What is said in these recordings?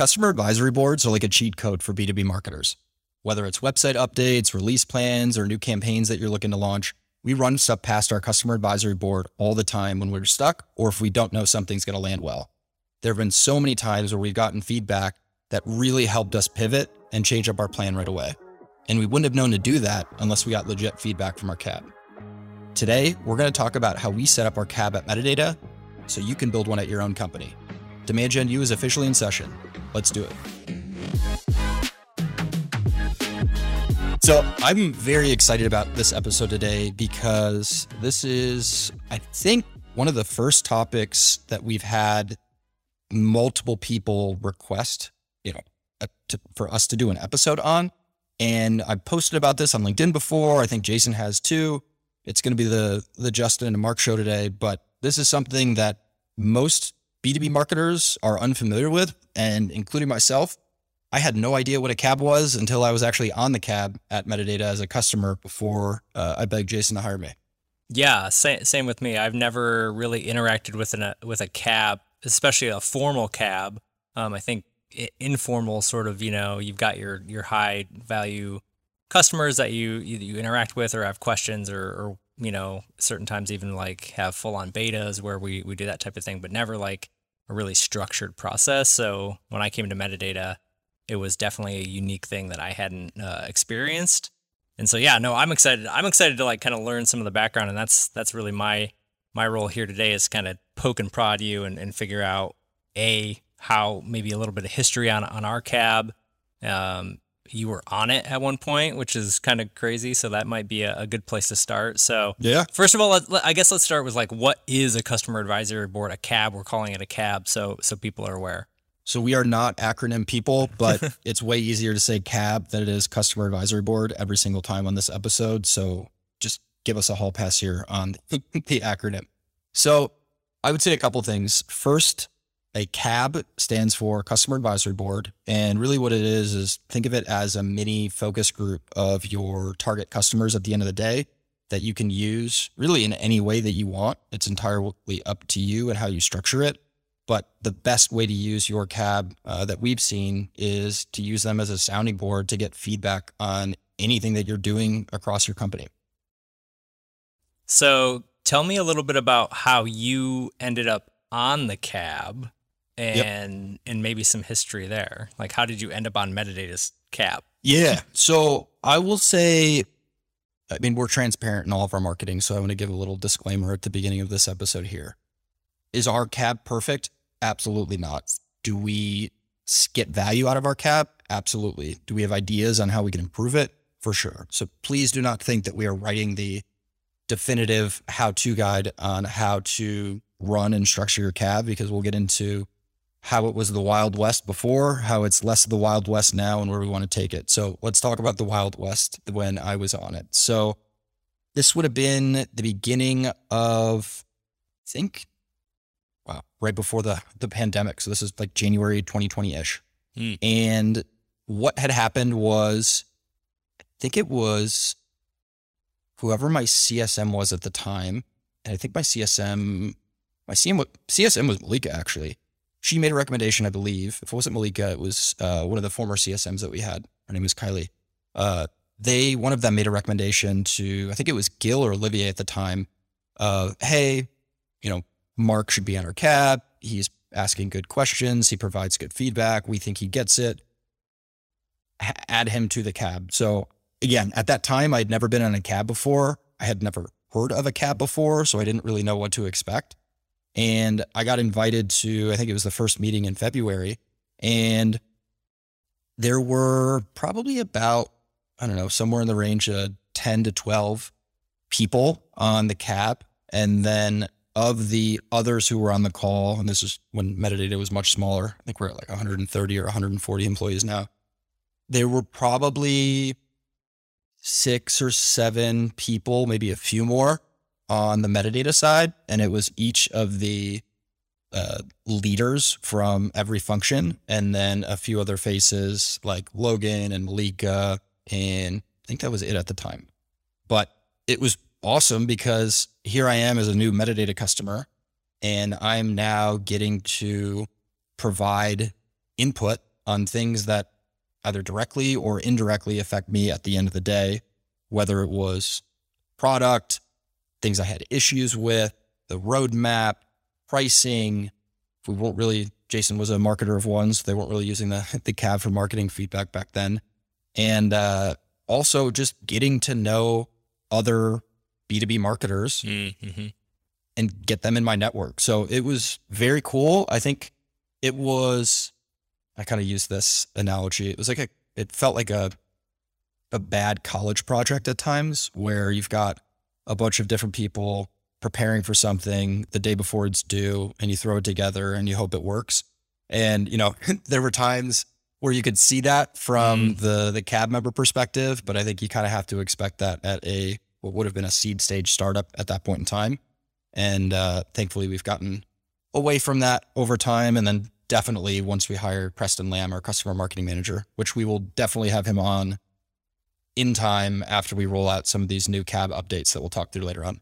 Customer advisory boards are like a cheat code for B2B marketers. Whether it's website updates, release plans, or new campaigns that you're looking to launch, we run stuff past our customer advisory board all the time when we're stuck or if we don't know something's going to land well. There have been so many times where we've gotten feedback that really helped us pivot and change up our plan right away. And we wouldn't have known to do that unless we got legit feedback from our cab. Today, we're going to talk about how we set up our cab at Metadata so you can build one at your own company. Demand Gen U is officially in session. Let's do it. So, I'm very excited about this episode today because this is, I think, one of the first topics that we've had multiple people request, you know, to, for us to do an episode on. And I posted about this on LinkedIn before. I think Jason has too. It's going to be the the Justin and Mark show today, but this is something that most B2B marketers are unfamiliar with, and including myself. I had no idea what a cab was until I was actually on the cab at Metadata as a customer before uh, I begged Jason to hire me. Yeah, same, same with me. I've never really interacted with an, with a cab, especially a formal cab. Um, I think informal sort of, you know, you've got your your high value customers that you you interact with or have questions or, or you know, certain times even like have full on betas where we we do that type of thing, but never like a really structured process. So when I came to metadata, it was definitely a unique thing that I hadn't uh, experienced. And so yeah, no, I'm excited. I'm excited to like kind of learn some of the background, and that's that's really my my role here today is kind of poke and prod you and, and figure out a how maybe a little bit of history on on our cab. Um, you were on it at one point, which is kind of crazy. So that might be a, a, good place to start. So yeah, first of all, let, I guess let's start with like what is a customer advisory board? A cab? We're calling it a cab, so so people are aware. So we are not acronym people, but it's way easier to say CAB than it is Customer Advisory Board every single time on this episode. So just give us a hall pass here on the acronym. So I would say a couple things. First, a CAB stands for Customer Advisory Board. And really what it is, is think of it as a mini focus group of your target customers at the end of the day that you can use really in any way that you want. It's entirely up to you and how you structure it. But the best way to use your cab uh, that we've seen is to use them as a sounding board to get feedback on anything that you're doing across your company. So tell me a little bit about how you ended up on the cab and yep. and maybe some history there. Like how did you end up on metadata's cab? Yeah. So I will say I mean we're transparent in all of our marketing, so I want to give a little disclaimer at the beginning of this episode here. Is our cab perfect? Absolutely not. Do we get value out of our cab? Absolutely. Do we have ideas on how we can improve it? For sure. So please do not think that we are writing the definitive how to guide on how to run and structure your cab because we'll get into how it was the Wild West before, how it's less of the Wild West now, and where we want to take it. So let's talk about the Wild West when I was on it. So this would have been the beginning of, I think, wow, right before the the pandemic. So this is like January 2020 ish. Mm. And what had happened was, I think it was whoever my CSM was at the time, and I think my CSM, my CM, CSM was Malika actually. She made a recommendation, I believe. If it wasn't Malika, it was uh, one of the former CSMs that we had. Her name was Kylie. Uh, they, one of them made a recommendation to, I think it was Gil or Olivier at the time, uh, hey, you know, Mark should be on our cab. He's asking good questions. He provides good feedback. We think he gets it. H- add him to the cab. So again, at that time, I'd never been on a cab before. I had never heard of a cab before, so I didn't really know what to expect. And I got invited to, I think it was the first meeting in February. And there were probably about, I don't know, somewhere in the range of 10 to 12 people on the cab. And then of the others who were on the call, and this is when metadata was much smaller, I think we're at like 130 or 140 employees now. There were probably six or seven people, maybe a few more on the metadata side. And it was each of the uh, leaders from every function, and then a few other faces like Logan and Malika. And I think that was it at the time. But it was awesome because here I am as a new metadata customer, and I'm now getting to provide input on things that either directly or indirectly affect me at the end of the day, whether it was product, things I had issues with, the roadmap, pricing. We weren't really, Jason was a marketer of ones. They weren't really using the, the cab for marketing feedback back then. And uh, also just getting to know other B2B marketers Mm-hmm. and get them in my network. So it was very cool. I think it was, I kind of use this analogy. It was like a, it felt like a, a bad college project at times where you've got a bunch of different people preparing for something the day before it's due and you throw it together and you hope it works. And, you know, there were times where you could see that from the, the cab member perspective, but I think you kind of have to expect that at a, what would have been a seed stage startup at that point in time. And uh, thankfully, we've gotten away from that over time. And then definitely once we hire Preston Lamb, our customer marketing manager, which we will definitely have him on in time after we roll out some of these new cab updates that we'll talk through later on.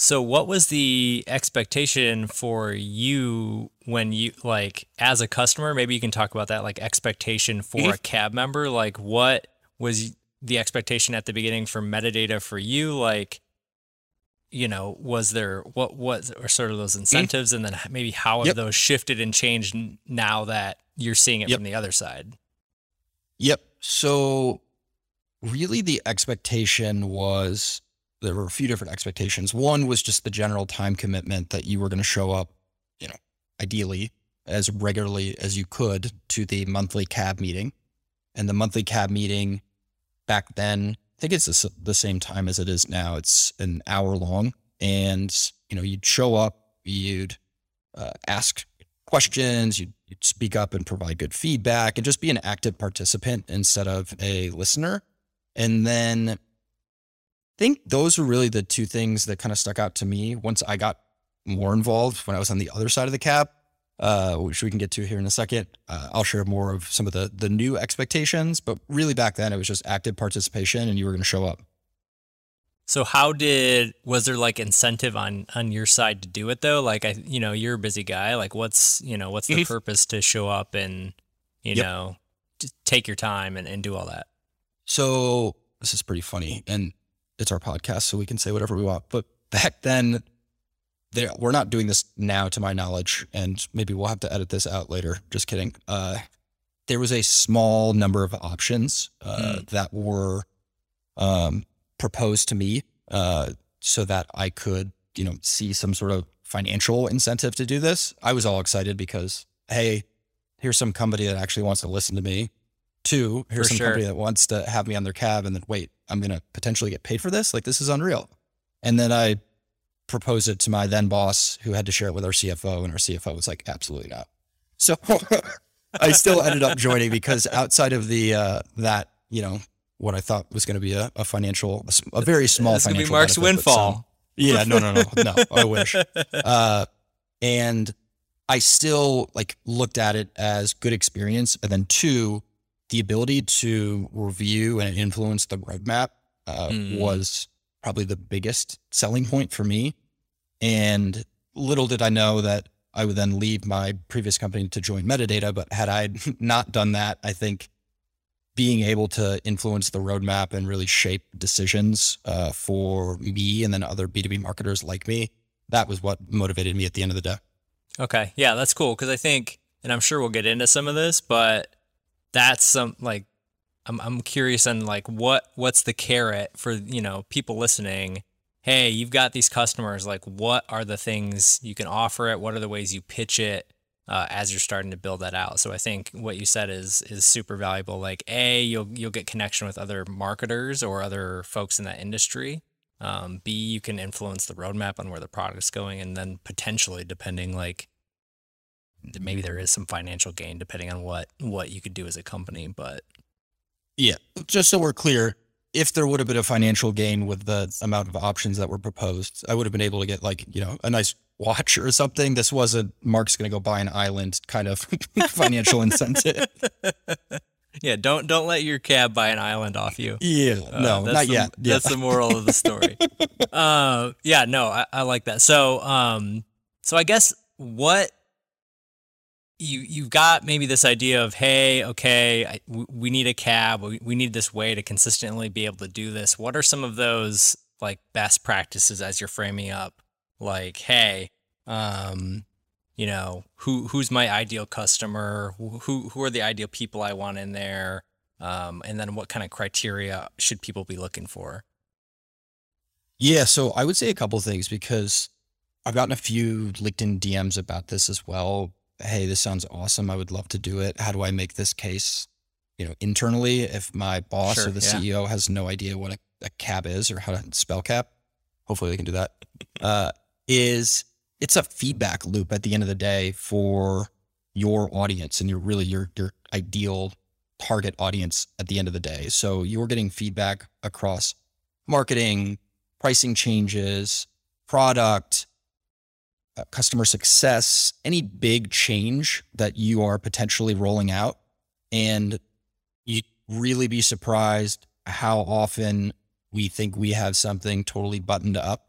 So, what was the expectation for you when you, like, as a customer? Maybe you can talk about that, like, expectation for Mhm. a cab member. Like, what was the expectation at the beginning for metadata for you? Like, you know, was there what was or sort of those incentives, and then maybe how have Yep. those shifted and changed now that you're seeing it Yep. from the other side? Yep. So, really, the expectation was there were a few different expectations. One was just the general time commitment that you were going to show up, you know, ideally as regularly as you could to the monthly cab meeting. And the monthly cab meeting back then, I think it's the same time as it is now. It's an hour long. And, you know, you'd show up, you'd uh, ask questions, you'd, you'd speak up and provide good feedback and just be an active participant instead of a listener. And then I think those were really the two things that kind of stuck out to me once I got more involved when I was on the other side of the cab, uh, which we can get to here in a second. Uh, I'll share more of some of the the new expectations, but really back then it was just active participation and you were going to show up. So how did was there like incentive on on your side to do it though? Like I you know, you're a busy guy. Like what's you know, what's the purpose to show up and you Yep. know take your time and, and do all that? So this is pretty funny, and it's our podcast, so we can say whatever we want. But back then, there we're not doing this now, to my knowledge, and maybe we'll have to edit this out later. Just kidding. Uh, there was a small number of options uh, that were um, proposed to me, uh, so that I could, you know, see some sort of financial incentive to do this. I was all excited because, hey, here's some company that actually wants to listen to me. Two, here's For some sure. company that wants to have me on their cab, and then wait, I'm going to potentially get paid for this. Like this is unreal. And then I proposed it to my then boss, who had to share it with our CFO, and our CFO was like, absolutely not. So I still ended up joining because outside of the uh, that, you know, what I thought was going to be a, a financial, a very small be financial Mark's benefit, but some- windfall. yeah, no, no, no, no. I wish. Uh, and I still like looked at it as good experience, and then two, the ability to review and influence the roadmap uh, Mm. was probably the biggest selling point for me. And little did I know that I would then leave my previous company to join Metadata. But had I not done that, I think being able to influence the roadmap and really shape decisions uh, for me and then other B2B marketers like me, that was what motivated me at the end of the day. Okay. Yeah, that's cool because I think and I'm sure we'll get into some of this, but that's some like I'm I'm curious on like what what's the carrot for, you know, people listening. Hey, you've got these customers, like what are the things you can offer it? What are the ways you pitch it? Uh, as you're starting to build that out, so I think what you said is is super valuable. Like, a you'll you'll get connection with other marketers or other folks in that industry. Um, B you can influence the roadmap on where the product's going, and then potentially, depending like maybe there is some financial gain depending on what what you could do as a company but Yeah. Just so we're clear, if there would have been a financial gain with the amount of options that were proposed, I would have been able to get like, you know, a nice watch or something. This wasn't Mark's going to go buy an island kind of financial incentive. yeah don't don't let your cab buy an island off you Yeah. Uh, no, not the, yet. Yeah. that's the moral of the story uh yeah no I, I like that so um so i guess what you you've got maybe this idea of hey okay I, we need a cab we, we need this way to consistently be able to do this. What are some of those like best practices as you're framing up? Like hey um you know who who's my ideal customer? Who who are the ideal people i want in there? Um and then what kind of criteria should people be looking for? Yeah so i would say a couple things because i've gotten a few linkedin dms about this as well hey, this sounds awesome. I would love to do it. How do I make this case, you know, internally if my boss sure, or the yeah. CEO has no idea what a, a, cab is or how to spell cab? Hopefully they can do that. Uh, is it's a feedback loop at the end of the day for your audience and you're really your your ideal target audience at the end of the day. So you're getting feedback across marketing, pricing changes, product, Uh, customer success, any big change that you are potentially rolling out. And you really be surprised how often we think we have something totally buttoned up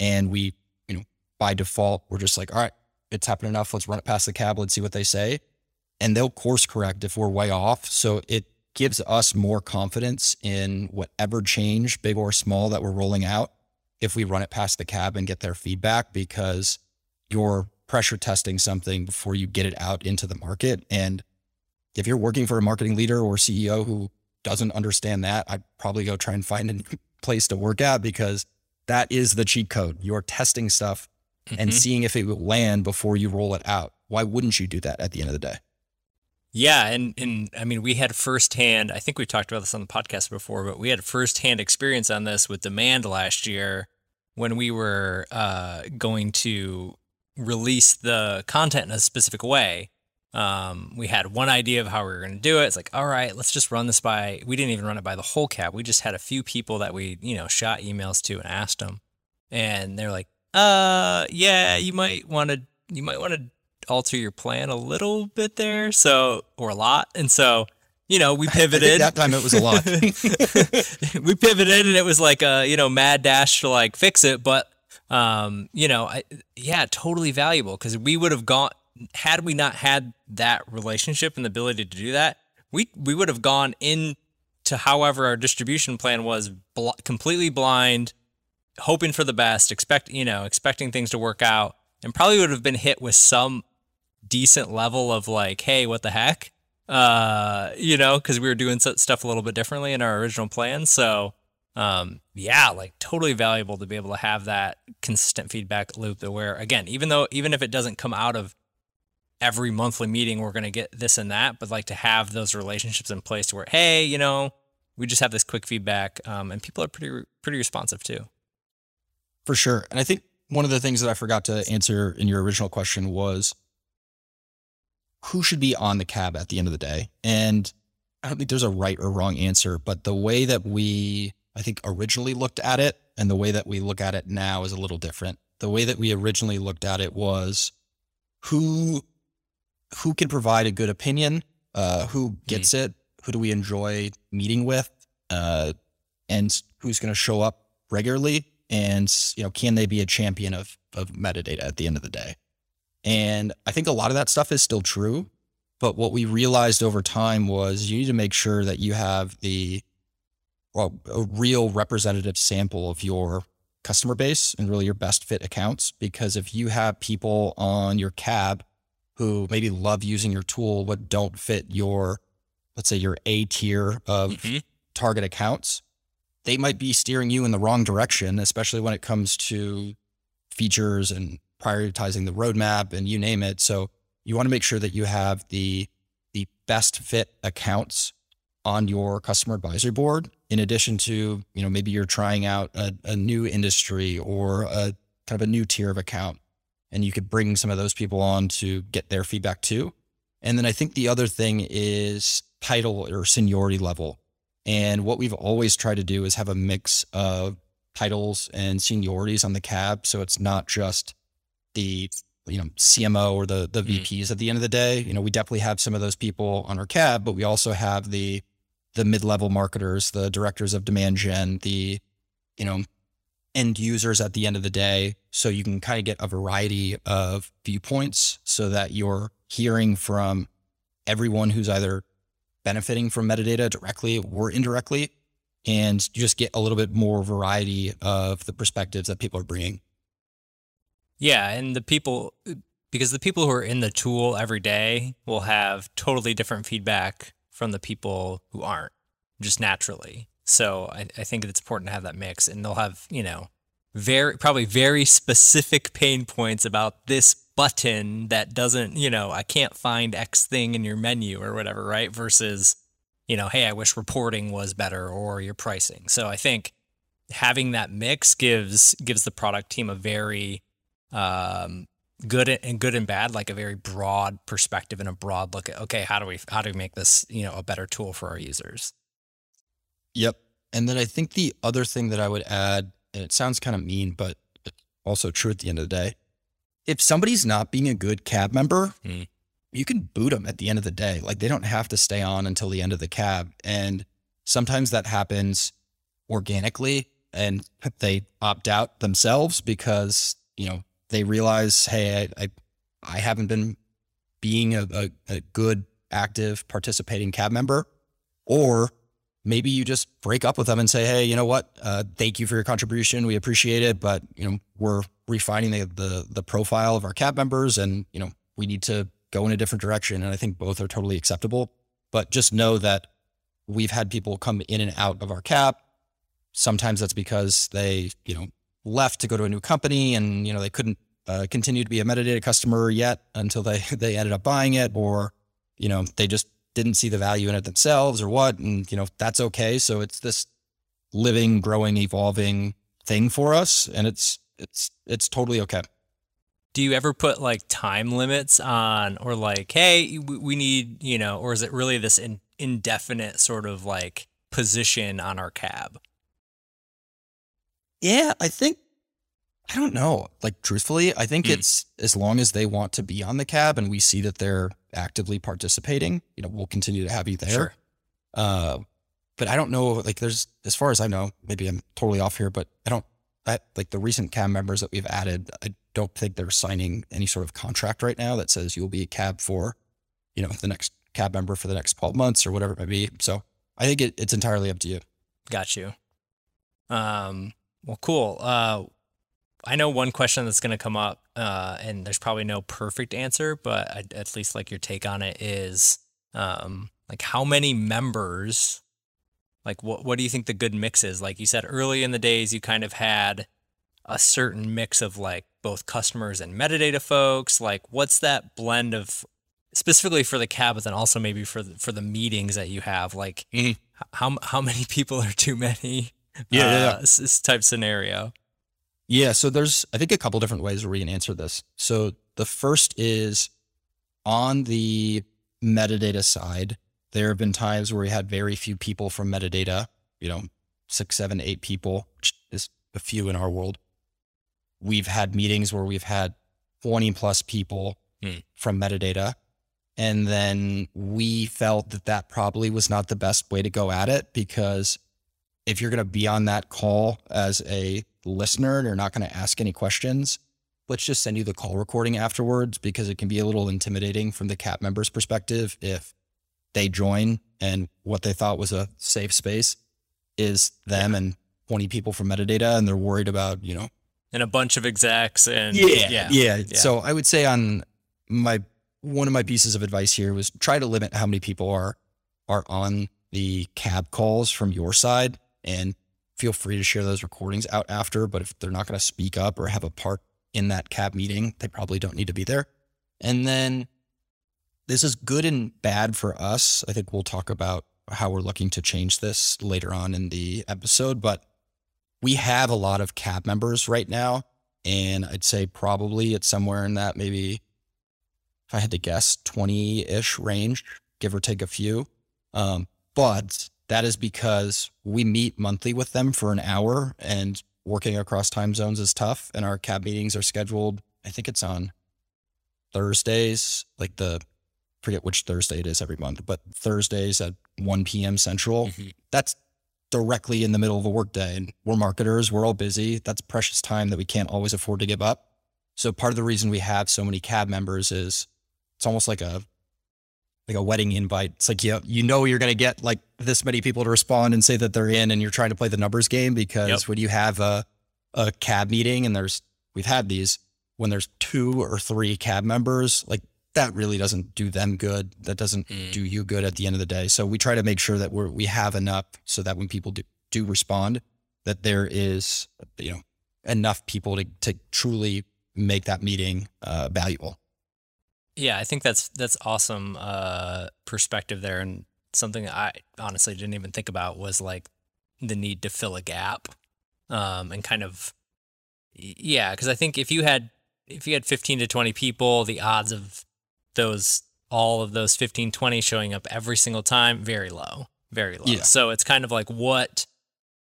and we, you know, by default, we're just like, all right, it's happened enough. Let's run it past the cab. Let's see what they say. And they'll course correct if we're way off. So it gives us more confidence in whatever change, big or small, that we're rolling out if we run it past the cab and get their feedback because you're pressure testing something before you get it out into the market. And if you're working for a marketing leader or CEO who doesn't understand that, I'd probably go try and find a new place to work at because that is the cheat code. You're testing stuff mm-hmm. and seeing if it will land before you roll it out. Why wouldn't you do that at the end of the day? Yeah, and and I mean, we had firsthand. I think we talked about this on the podcast before, but we had firsthand experience on this with demand last year when we were uh, going to release the content in a specific way. Um, we had one idea of how we were going to do it. It's like, all right, let's just run this by. We didn't even run it by the whole cab. We just had a few people that we, you know, shot emails to and asked them, and they're like, uh, yeah, you might want to, you might want to alter your plan a little bit there, so or a lot, and so. You know, we pivoted. that time it was a lot. we pivoted and it was like a, you know, mad dash to like fix it, but um, you know, I, yeah, totally valuable because we would have gone had we not had that relationship and the ability to do that, we we would have gone into however our distribution plan was bl- completely blind, hoping for the best, expect you know expecting things to work out, and probably would have been hit with some decent level of like, hey, what the heck, uh, you know, because we were doing stuff a little bit differently in our original plan, so um, yeah, like totally valuable to be able to have that consistent feedback loop that where again, even though even if it doesn't come out of every monthly meeting, we're gonna get this and that, but like to have those relationships in place to where, hey, you know, we just have this quick feedback, um, and people are pretty pretty responsive too. For sure, and I think one of the things that I forgot to answer in your original question was who should be on the cab at the end of the day, and I don't think there's a right or wrong answer, but the way that we I think, originally looked at it and the way that we look at it now is a little different. The way that we originally looked at it was who who can provide a good opinion, uh, who gets mm. it, who do we enjoy meeting with, uh, and who's going to show up regularly, and you know, can they be a champion of of metadata at the end of the day? And I think a lot of that stuff is still true, but what we realized over time was you need to make sure that you have the well, a real representative sample of your customer base and really your best fit accounts. Because if you have people on your cab who maybe love using your tool but don't fit your, let's say, your A tier of mm-hmm. target accounts, they might be steering you in the wrong direction, especially when it comes to features and prioritizing the roadmap and you name it. So you want to make sure that you have the the best fit accounts on your customer advisory board in addition to you know maybe you're trying out a, a, new industry or a kind of a new tier of account and you could bring some of those people on to get their feedback too and then i think the other thing is title or seniority level and what we've always tried to do is have a mix of titles and seniorities on the cab so it's not just the you know CMO or the the. Mm-hmm. VPs at the end of the day. You know, we definitely have some of those people on our cab, but we also have the the mid-level marketers, the directors of demand gen, the you know end users at the end of the day so you can kind of get a variety of viewpoints so that you're hearing from everyone who's either benefiting from metadata directly or indirectly. And you just get a little bit more variety of the perspectives that people are bringing. Yeah. And the people, because the people who are in the tool every day will have totally different feedback from the people who aren't just naturally. So I, I think it's important to have that mix and they'll have, you know, very probably very specific pain points about this button that doesn't, you know, I can't find X thing in your menu or whatever, right? Versus, you know, hey, I wish reporting was better or your pricing. So I think having that mix gives gives the product team a very um, good and good and bad, like a very broad perspective and a broad look at okay, how do we how do we make this you know a better tool for our users? Yep. And then I think the other thing that I would add and it sounds kind of mean, but also true at the end of the day. If somebody's not being a good cab member, mm. you can boot them at the end of the day. Like they don't have to stay on until the end of the cab. And sometimes that happens organically and they opt out themselves because, you know, they realize, hey, I, I, I haven't been being a, a, a good, active, participating cab member, or maybe you just break up with them and say, hey, you know what? Uh, thank you for your contribution. We appreciate it, but you know we're refining the, the the profile of our cab members, and you know we need to go in a different direction. And I think both are totally acceptable. But just know that we've had people come in and out of our cab. Sometimes that's because they you know left to go to a new company, and you know they couldn't uh, continue to be a metadata customer yet until they they ended up buying it, or you know they just didn't see the value in it themselves or what. And, you know, that's okay. So it's this living, growing, evolving thing for us. And it's, it's, it's totally okay. Do you ever put like time limits on, or like, hey, we need, you know, or is it really this in, indefinite sort of like position on our cab? Yeah, I think I don't know. Like truthfully, I think mm. it's as long as they want to be on the cab and we see that they're actively participating, you know, we'll continue to have you there. Sure. Uh, but I don't know, like there's, as far as I know, maybe I'm totally off here, but I don't, that like the recent cab members that we've added, I don't think they're signing any sort of contract right now that says you'll be a cab for, you know, the next cab member for the next 12 months or whatever it may be. So I think it, it's entirely up to you. Got you. Um, well, cool. Uh, I know one question that's going to come up, uh, and there's probably no perfect answer, but I'd at least like your take on it is um, like how many members, like what what do you think the good mix is? Like you said early in the days, you kind of had a certain mix of like both customers and metadata folks. Like what's that blend of specifically for the cab, but then also maybe for the, for the meetings that you have? Like mm-hmm. how how many people are too many? Yeah, uh, yeah, yeah. This type scenario. Yeah. So there's, I think, a couple different ways where we can answer this. So the first is on the metadata side, there have been times where we had very few people from metadata, you know, six, seven, eight people, which is a few in our world. We've had meetings where we've had 20 plus people hmm. from metadata. And then we felt that that probably was not the best way to go at it because if you're going to be on that call as a listener and you're not going to ask any questions, let's just send you the call recording afterwards because it can be a little intimidating from the cab member's perspective if they join and what they thought was a safe space is them yeah. and 20 people from metadata and they're worried about, you know, and a bunch of execs and yeah, yeah, yeah. yeah. So I would say on my one of my pieces of advice here was try to limit how many people are are on the cab calls from your side and feel free to share those recordings out after. But if they're not going to speak up or have a part in that cab meeting, they probably don't need to be there. And then this is good and bad for us. I think we'll talk about how we're looking to change this later on in the episode, but we have a lot of cab members right now. And I'd say probably it's somewhere in that maybe, if I had to guess, 20 ish range, give or take a few. Um, but that is because we meet monthly with them for an hour and working across time zones is tough. And our cab meetings are scheduled, I think it's on Thursdays, like the, forget which Thursday it is every month, but Thursdays at 1 p.m. Central. Mm-hmm. That's directly in the middle of a workday. And we're marketers, we're all busy. That's precious time that we can't always afford to give up. So part of the reason we have so many cab members is it's almost like a like a wedding invite. It's like you you know you're going to get like this many people to respond and say that they're in, and you're trying to play the numbers game because yep. when you have a a cab meeting and there's we've had these when there's two or three cab members, like that really doesn't do them good. That doesn't mm. do you good at the end of the day. So we try to make sure that we're we have enough so that when people do, do respond, that there is you know enough people to to truly make that meeting uh, valuable. Yeah, I think that's that's awesome uh, perspective there, and something I honestly didn't even think about was like the need to fill a gap, um, and kind of yeah, because I think if you had if you had 15 to 20 people, the odds of those all of those 15 20 showing up every single time very low, very low. Yeah. So it's kind of like what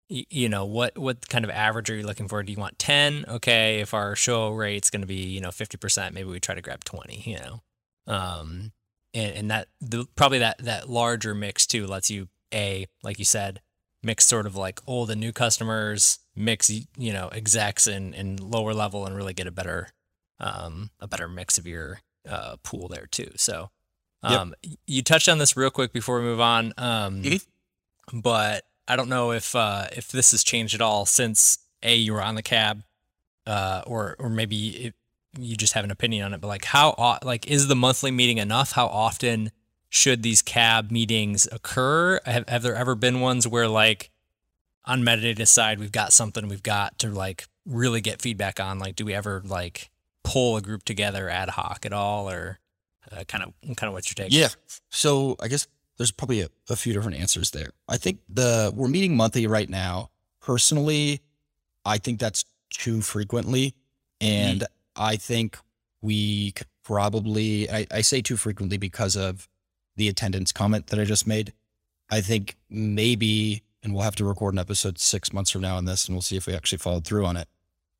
you know what what kind of average are you looking for do you want 10 okay if our show rate's going to be you know 50% maybe we try to grab 20 you know um and, and that the probably that that larger mix too lets you a like you said mix sort of like old and new customers mix you know execs and and lower level and really get a better um a better mix of your uh pool there too so um yep. you touched on this real quick before we move on um mm-hmm. but I don't know if uh, if this has changed at all since a you were on the cab, uh, or or maybe it, you just have an opinion on it. But like, how like is the monthly meeting enough? How often should these cab meetings occur? Have have there ever been ones where like on metadata side we've got something we've got to like really get feedback on? Like, do we ever like pull a group together ad hoc at all, or uh, kind of kind of what's your take? Yeah. So I guess there's probably a, a few different answers there. I think the we're meeting monthly right now. Personally, I think that's too frequently. And mm-hmm. I think we could probably, I, I, say too frequently because of the attendance comment that I just made. I think maybe, and we'll have to record an episode six months from now on this and we'll see if we actually followed through on it.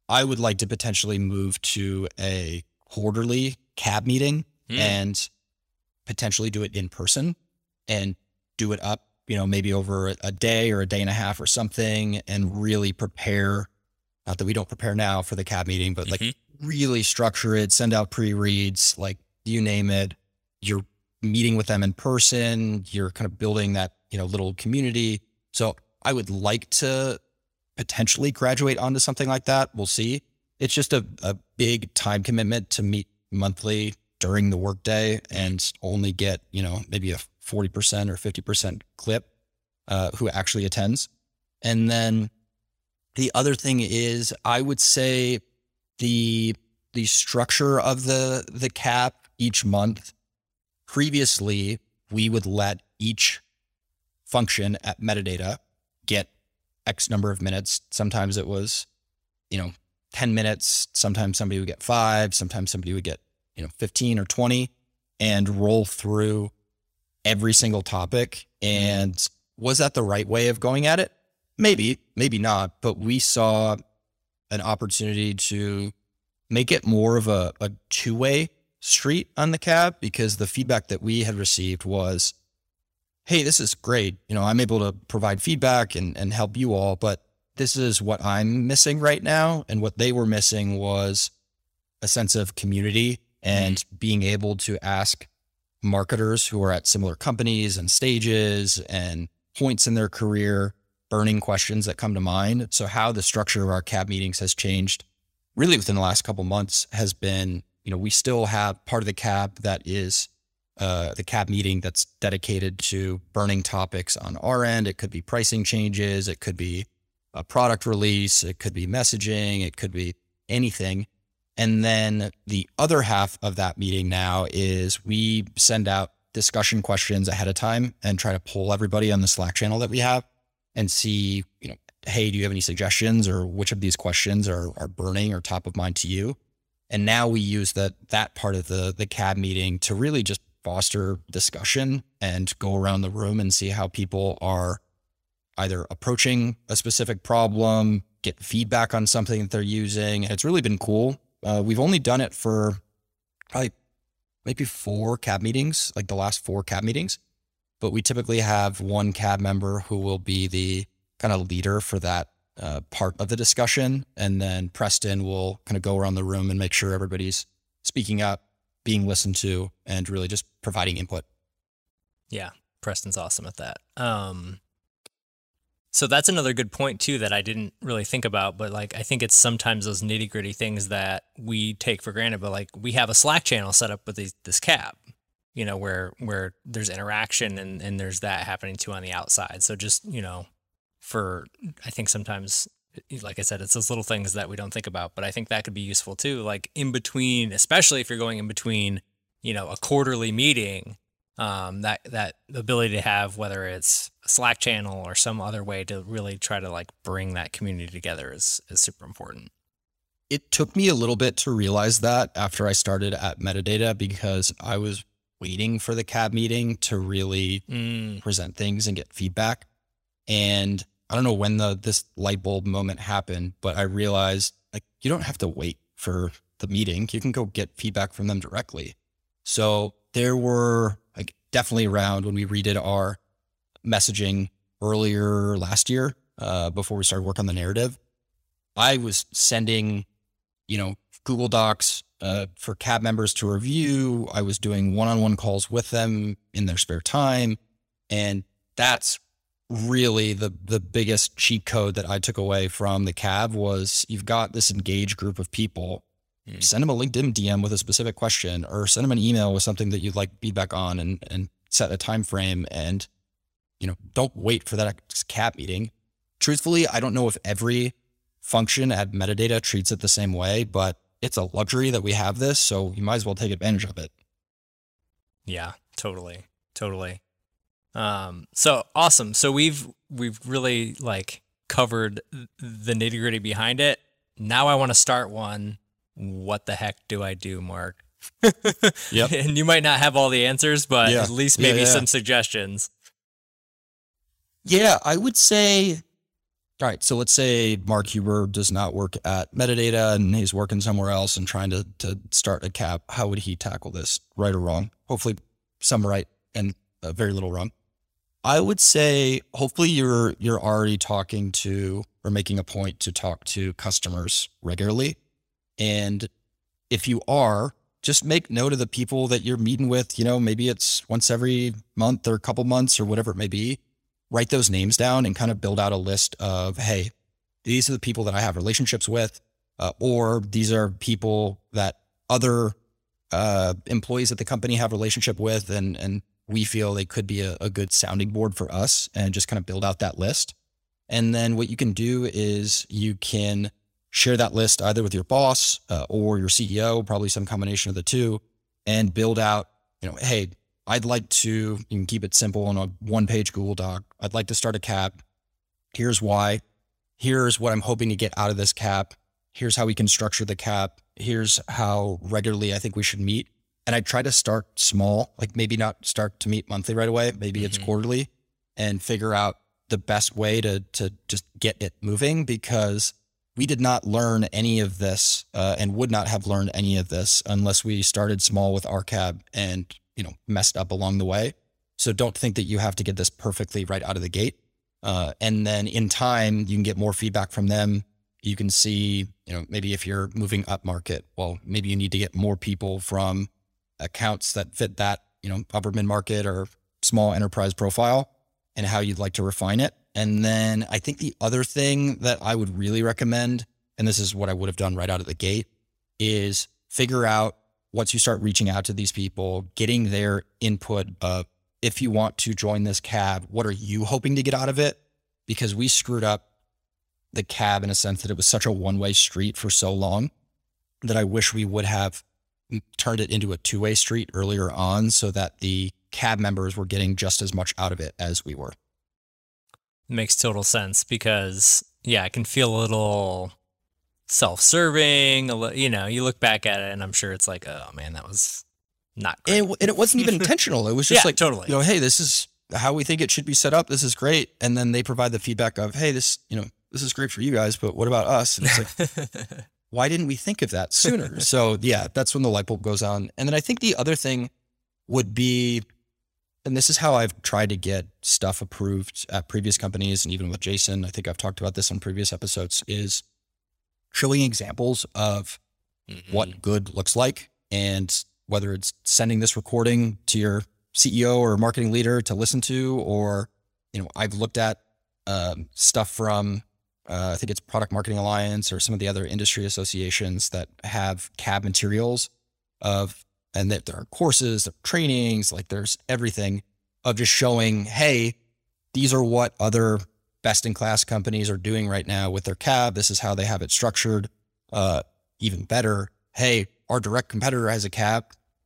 I would like to potentially move to a quarterly cab meeting mm. and potentially do it in person and do it up, you know, maybe over a day or a day and a half or something and really prepare. Not that we don't prepare now for the cab meeting, but mm-hmm. like really structure it, send out pre reads, like you name it. You're meeting with them in person. You're kind of building that, you know, little community. So I would like to potentially graduate onto something like that. We'll see. It's just a, a big time commitment to meet monthly during the workday and only get, you know, maybe a 40% or 50% clip uh, who actually attends. And then the other thing is, I would say the the structure of the the cab each month. Previously, we would let each function at metadata get X number of minutes. Sometimes it was, you know, 10 minutes. Sometimes somebody would get five. Sometimes somebody would get, you know, 15 or 20 and roll through every single topic. And was that the right way of going at it? Maybe, maybe not. But we saw an opportunity to make it more of a, a two way street on the cab because the feedback that we had received was, hey, this is great. You know, I'm able to provide feedback and, and help you all, but this is what I'm missing right now. And what they were missing was a sense of community and mm-hmm. being able to ask marketers who are at similar companies and stages and points in their career, burning questions that come to mind. So, how the structure of our cab meetings has changed really within the last couple months has been, you know, we still have part of the cab that is uh, the cab meeting that's dedicated to burning topics on our end. It could be pricing changes, it could be a product release, it could be messaging, it could be anything. And then the other half of that meeting now is we send out discussion questions ahead of time and try to pull everybody on the Slack channel that we have and see, you know, hey, do you have any suggestions or which of these questions are, are burning or top of mind to you? And now we use that that part of the the cab meeting to really just foster discussion and go around the room and see how people are either approaching a specific problem, get feedback on something that they're using. And it's really been cool uh, we've only done it for probably maybe four cab meetings, like the last four cab meetings. But we typically have one cab member who will be the kind of leader for that uh, part of the discussion. And then Preston will kind of go around the room and make sure everybody's speaking up. being listened to, and really just providing input. Yeah, Preston's awesome at that. Um, so that's another good point too that I didn't really think about, but like I think it's sometimes those nitty gritty things that we take for granted. But like we have a Slack channel set up with these, this cab, you know, where where there's interaction and and there's that happening too on the outside. So just you know, for I think sometimes, eh, like I said, it's those little things that we don't think about, but I think that could be useful too. Like in between, especially if you're going in between, you know, a quarterly meeting um, that that ability to have whether it's a Slack channel or some other way to really try to like bring that community together is is super important. It took me a little bit to realize that after I started at Metadata because I was waiting for the cab meeting to really mm. present things and get feedback. And I don't know when the this light bulb moment happened, but I realized like you don't have to wait for the meeting. You can go get feedback from them directly. So there were definitely around when we redid our messaging earlier last year, uh, before we started work on the narrative. I was sending, you know, Google Docs uh, for cab members to review. I was doing one-on-one calls with them in their spare time, and that's really the the biggest cheat code that I took away from the cab was you've got this engaged group of people Mm. Send them a LinkedIn DM with a specific question or send them an email with something that you'd like feedback on and, and set a time frame and you know, don't wait for that cab meeting. Truthfully, I don't know if every function at metadata treats it the same way, but it's a luxury that we have this, so you might as well take advantage of it. Yeah, totally. Totally. Um, so awesome. So we've we've really like covered the nitty gritty behind it. Now I want to start one what the heck do I do, Mark? yep. And you might not have all the answers, but yeah. at least maybe yeah, yeah. some suggestions. Yeah, I would say. All right, so let's say Mark Huber does not work at Metadata and he's working somewhere else and trying to to start a cab. How would he tackle this, right or wrong? Hopefully, some right and uh, very little wrong. I would say hopefully you're you're already talking to or making a point to talk to customers regularly and if you are, just make note of the people that you're meeting with. You know, maybe it's once every month or a couple months or whatever it may be. Write those names down and kind of build out a list of, hey, these are the people that I have relationships with, uh, or these are people that other uh, employees at the company have relationship with, and and we feel they could be a, a good sounding board for us, and just kind of build out that list. And then what you can do is you can share that list either with your boss uh, or your CEO, probably some combination of the two, and build out, you know, hey, I'd like to, you can keep it simple on a one page Google Doc. I'd like to start a cab. Here's why. Here's what I'm hoping to get out of this cab. Here's how we can structure the cab. Here's how regularly I think we should meet. And I try to start small, like maybe not start to meet monthly right away. Maybe mm-hmm. it's quarterly and figure out the best way to, to just get it moving because we did not learn any of this uh, and would not have learned any of this unless we started small with our cab and you know messed up along the way. So don't think that you have to get this perfectly right out of the gate. Uh, and then in time, you can get more feedback from them. You can see, you know, maybe if you're moving up market, well, maybe you need to get more people from accounts that fit that, you know, upper mid market or small enterprise profile and how you'd like to refine it. And then I think the other thing that I would really recommend, and this is what I would have done right out of the gate, is figure out once you start reaching out to these people, getting their input of if you want to join this cab, what are you hoping to get out of it? Because we screwed up the cab in a sense that it was such a one way street for so long that I wish we would have turned it into a two way street earlier on so that the cab members were getting just as much out of it as we were makes total sense because yeah, it can feel a little self-serving. You know, you look back at it, and I'm sure it's like, oh man, that was not great. And it, and it wasn't even intentional. It was just yeah, like totally, you know, hey, this is how we think it should be set up. This is great, and then they provide the feedback of, hey, this, you know, this is great for you guys, but what about us? And it's like, why didn't we think of that sooner? so yeah, that's when the light bulb goes on. And then I think the other thing would be and this is how I've tried to get stuff approved at previous companies and even with Jason, I think I've talked about this on previous episodes, is showing examples of mm-hmm. what good looks like and whether it's sending this recording to your CEO or marketing leader to listen to, or you know, I've looked at um, stuff from uh, I think it's Product Marketing Alliance or some of the other industry associations that have cab materials of, and that there are courses, there are trainings, like there's everything of just showing, hey, these are what other best in class companies are doing right now with their cab. This is how they have it structured. Uh, even better, hey, our direct competitor has a cab.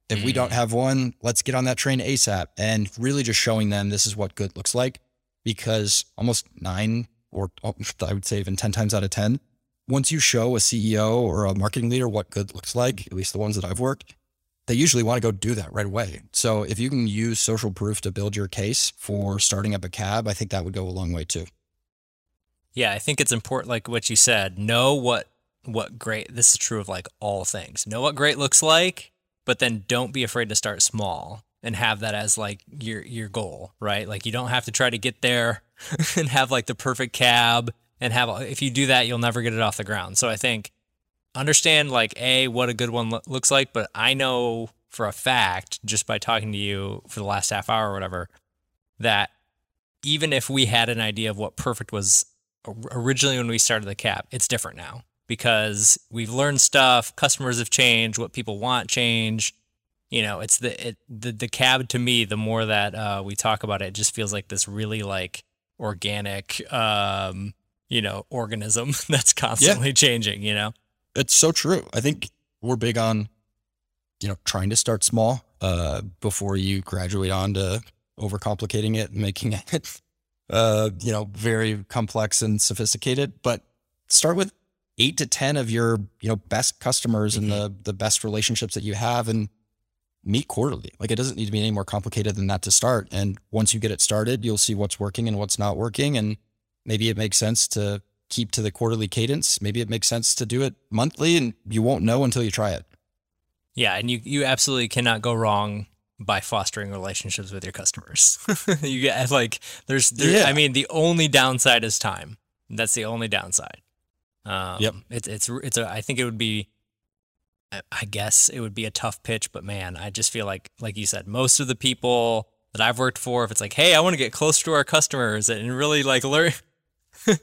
If mm. we don't mm. have one, let's get on that train ASAP and really just showing them this is what good looks like because almost nine or oh, I would say even 10 times out of 10, once you show a CEO or a marketing leader what good looks like, at least the ones that I've worked, they usually want to go do that right away. So if you can use social proof to build your case for starting up a cab, I think that would go a long way too. Yeah, I think it's important like what you said, know what what great this is true of like all things. Know what great looks like, but then don't be afraid to start small and have that as like your your goal, right? Like you don't have to try to get there and have like the perfect cab and have if you do that, you'll never get it off the ground. So I think understand like a what a good one lo- looks like, but I know for a fact just by talking to you for the last half hour or whatever that even if we had an idea of what perfect was originally when we started the cab, it's different now because we've learned stuff, customers have changed, what people want change. You know, it's the it, the the cab to me. The more that uh, we talk about it, it just feels like this really like organic, um, you know, organism that's constantly yeah. changing. You know, it's so true. I think we're big on, you know, trying to start small uh, before you graduate on to overcomplicating it, making it uh, you know, very complex and sophisticated, but start with eight to 10 of your, you know, best customers mm-hmm. and the, the best relationships that you have and meet quarterly. Like it doesn't need to be any more complicated than that to start. And once you get it started, you'll see what's working and what's not working. And maybe it makes sense to keep to the quarterly cadence. Maybe it makes sense to do it monthly and you won't know until you try it. Yeah. And you, you absolutely cannot go wrong by fostering relationships with your customers. you get like there's there, yeah. I mean the only downside is time. That's the only downside. Um, yep. It's it's it's a I think it would be I guess it would be a tough pitch, but man, I just feel like like you said, most of the people that I've worked for, if it's like, hey, I want to get close to our customers and really like learn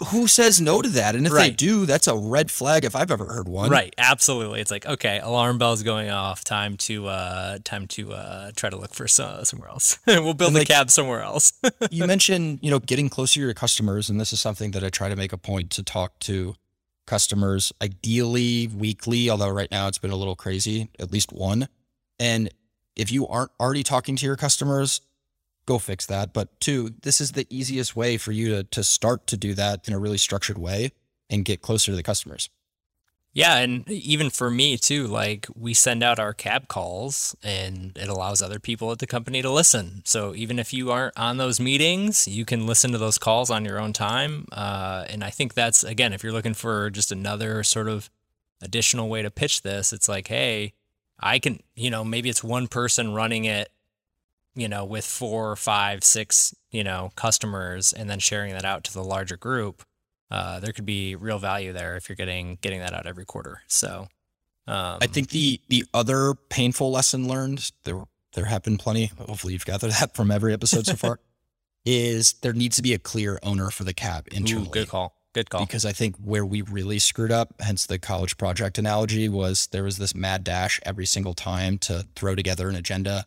who says no to that? And if right. they do, that's a red flag if I've ever heard one. Right, absolutely. It's like okay, alarm bells going off. Time to uh, time to uh, try to look for uh, somewhere else. we'll build the cab somewhere else. you mentioned you know getting closer to your customers, and this is something that I try to make a point to talk to customers, ideally weekly. Although right now it's been a little crazy, at least one. And if you aren't already talking to your customers, go fix that. But two, this is the easiest way for you to, to start to do that in a really structured way and get closer to the customers. Yeah, and even for me too, like we send out our cab calls and it allows other people at the company to listen. So even if you aren't on those meetings, you can listen to those calls on your own time. Uh, and I think that's, again, if you're looking for just another sort of additional way to pitch this, it's like, hey, I can, you know, maybe it's one person running it you know, with four, five, six, you know, customers and then sharing that out to the larger group, uh, there could be real value there if you're getting getting that out every quarter. So um, I think the the other painful lesson learned, there there have been plenty, hopefully you've gathered that from every episode so far, is there needs to be a clear owner for the cab internally. Ooh, good call. Good call. Because I think where we really screwed up, hence the college project analogy, was there was this mad dash every single time to throw together an agenda.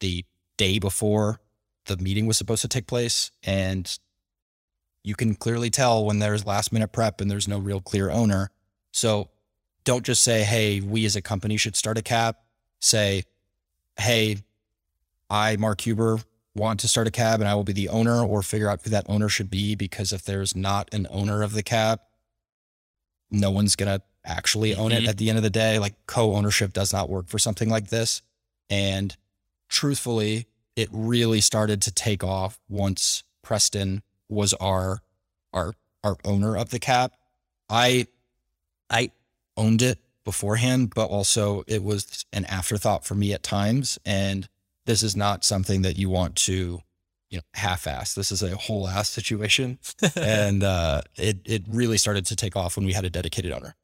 The day before the meeting was supposed to take place. And you can clearly tell when there's last minute prep and there's no real clear owner. So don't just say, hey, we as a company should start a cab. Say, hey, I, Mark Huber, want to start a cab and I will be the owner or figure out who that owner should be because if there's not an owner of the cab, no one's going to actually own mm-hmm. it at the end of the day. Like co ownership does not work for something like this. And truthfully, it really started to take off once Preston was our our our owner of the cab. I I owned it beforehand, but also it was an afterthought for me at times. And this is not something that you want to, you know, half-ass. This is a whole ass situation. and uh, it it really started to take off when we had a dedicated owner.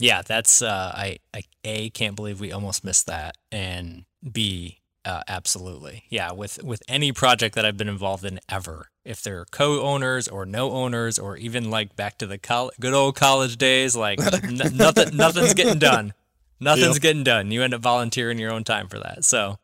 Yeah, that's uh, I, I a can't believe we almost missed that, and b uh, absolutely yeah. With with any project that I've been involved in ever, if they're co-owners or no owners, or even like back to the col- good old college days, like n- nothing nothing's getting done. Nothing's yep. getting done. You end up volunteering your own time for that. So,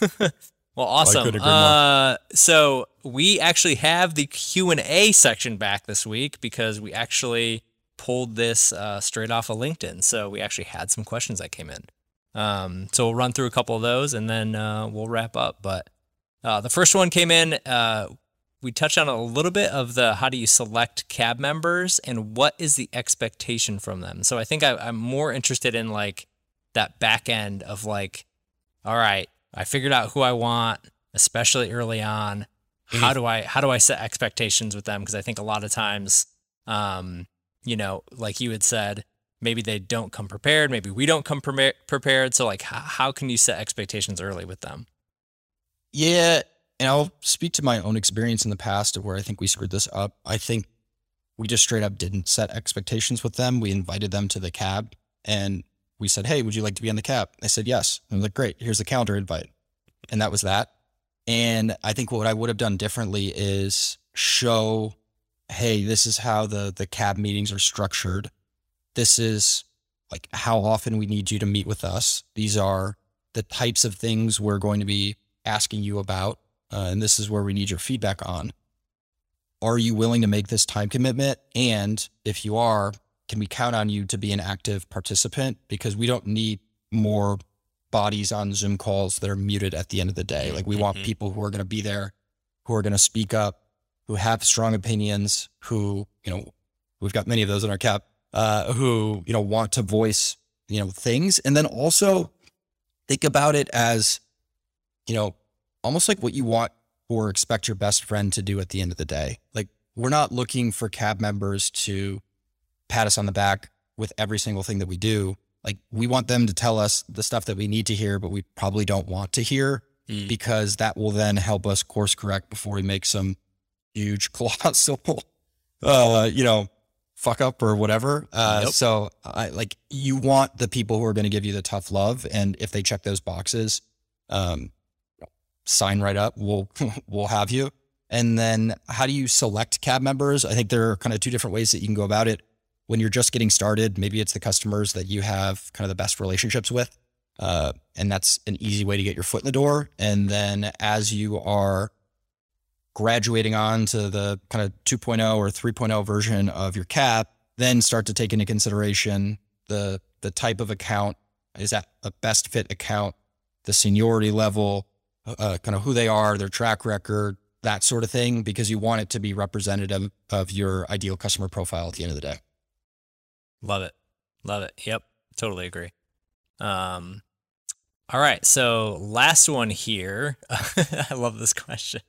well, awesome. Uh, so we actually have the Q and A section back this week because we actually pulled this uh, straight off of LinkedIn. So we actually had some questions that came in. Um, so we'll run through a couple of those and then uh, we'll wrap up. But uh, the first one came in. Uh, we touched on a little bit of the how do you select cab members and what is the expectation from them. So I think I, I'm more interested in like that back end of like, all right, I figured out who I want, especially early on. How do I how do I set expectations with them? Because I think a lot of times, um, you know, like you had said, maybe they don't come prepared. Maybe we don't come pre- prepared. So like, how, how can you set expectations early with them? Yeah, and I'll speak to my own experience in the past of where I think we screwed this up. I think we just straight up didn't set expectations with them. We invited them to the cab and we said, Hey, would you like to be on the cab? They said yes. And I was like, Great, here's the calendar invite. And that was that. And I think what I would have done differently is show, hey, this is how the the cab meetings are structured. This is like how often we need you to meet with us. These are the types of things we're going to be asking you about. Uh, and this is where we need your feedback on. Are you willing to make this time commitment? And if you are, can we count on you to be an active participant? Because we don't need more bodies on Zoom calls that are muted at the end of the day. Like we mm-hmm. want people who are going to be there, who are going to speak up, who have strong opinions, who, you know, we've got many of those in our cab, uh, who, you know, want to voice, you know, things. And then also think about it as, you know, almost like what you want or expect your best friend to do at the end of the day. Like we're not looking for cab members to pat us on the back with every single thing that we do. Like we want them to tell us the stuff that we need to hear, but we probably don't want to hear mm. because that will then help us course correct before we make some huge colossal, uh, you know, fuck up or whatever. Uh, nope. so I like you want the people who are going to give you the tough love. And if they check those boxes, um, sign right up. We'll, we'll have you. And then how do you select cab members? I think there are kind of two different ways that you can go about it when you're just getting started, maybe it's the customers that you have kind of the best relationships with. Uh, and that's an easy way to get your foot in the door. And then as you are graduating on to the kind of 2.0 or 3.0 version of your cab, then start to take into consideration the the type of account is that a best fit account, the seniority level, uh, kind of who they are, their track record, that sort of thing, because you want it to be representative of your ideal customer profile at the end of the day. Love it. Love it. Yep. Totally agree. Um, all right. So, last one here. I love this question.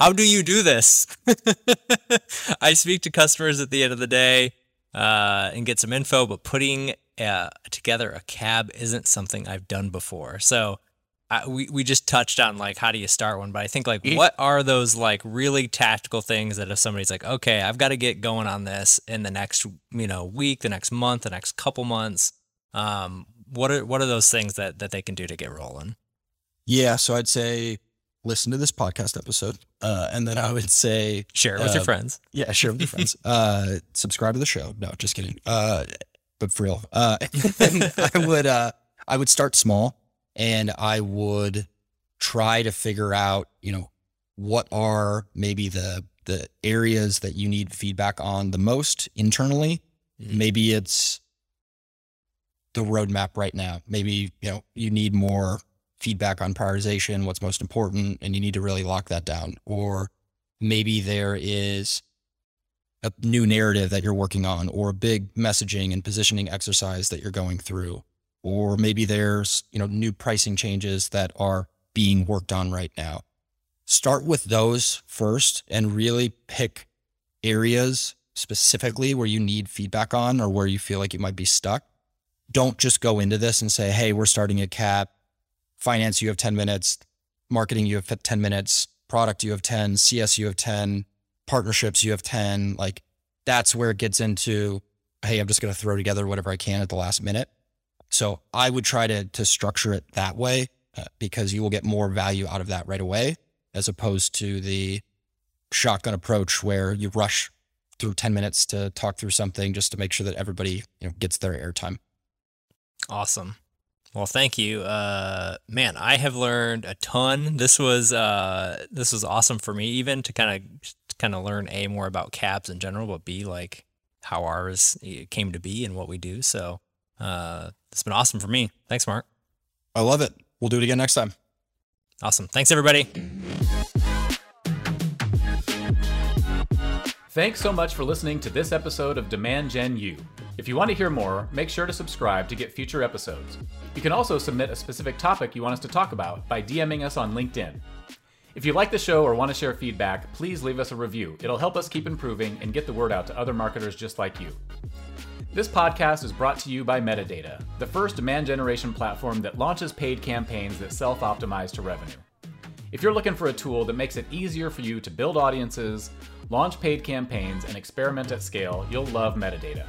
How do you do this? I speak to customers at the end of the day uh, and get some info, but putting uh, together a cab isn't something I've done before. So, I, we we just touched on like how do you start one, but I think like what are those like really tactical things that if somebody's like, okay, I've got to get going on this in the next you know week, the next month, the next couple months, um, what are what are those things that that they can do to get rolling? Yeah, so I'd say listen to this podcast episode, uh, and then I would say share it with uh, your friends. Yeah, share it with your friends. Uh, subscribe to the show. No, just kidding. Uh, but for real, uh, I would uh, I would start small and I would try to figure out, you know, what are maybe the the areas that you need feedback on the most internally. Mm-hmm. Maybe it's the roadmap right now. Maybe, you know, you need more feedback on prioritization, what's most important, and you need to really lock that down. Or maybe there is a new narrative that you're working on or a big messaging and positioning exercise that you're going through or maybe there's, you know, new pricing changes that are being worked on right now. Start with those first and really pick areas specifically where you need feedback on or where you feel like you might be stuck. Don't just go into this and say, "Hey, we're starting a cab. Finance, you have 10 minutes. Marketing, you have 10 minutes. Product, you have 10. CS, you have 10. Partnerships, you have 10." Like that's where it gets into hey, I'm just going to throw together whatever I can at the last minute. So I would try to to structure it that way uh, because you will get more value out of that right away as opposed to the shotgun approach where you rush through 10 minutes to talk through something just to make sure that everybody you know gets their airtime. Awesome. Well, thank you. Uh, man, I have learned a ton. This was uh, this was awesome for me, even to kind of kind of learn a more about cabs in general, but b like how ours came to be and what we do. So uh, it's been awesome for me. Thanks, Mark. I love it. We'll do it again next time. Awesome. Thanks, everybody. Thanks so much for listening to this episode of Demand Gen U. If you want to hear more, make sure to subscribe to get future episodes. You can also submit a specific topic you want us to talk about by DMing us on LinkedIn. If you like the show or want to share feedback, please leave us a review. It'll help us keep improving and get the word out to other marketers just like you. This podcast is brought to you by Metadata, the first demand generation platform that launches paid campaigns that self optimize to revenue. If you're looking for a tool that makes it easier for you to build audiences, launch paid campaigns, and experiment at scale, you'll love Metadata.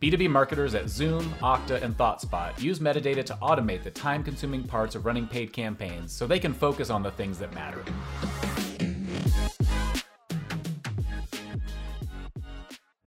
B2B marketers at Zoom, Okta, and ThoughtSpot use metadata to automate the time consuming parts of running paid campaigns so they can focus on the things that matter.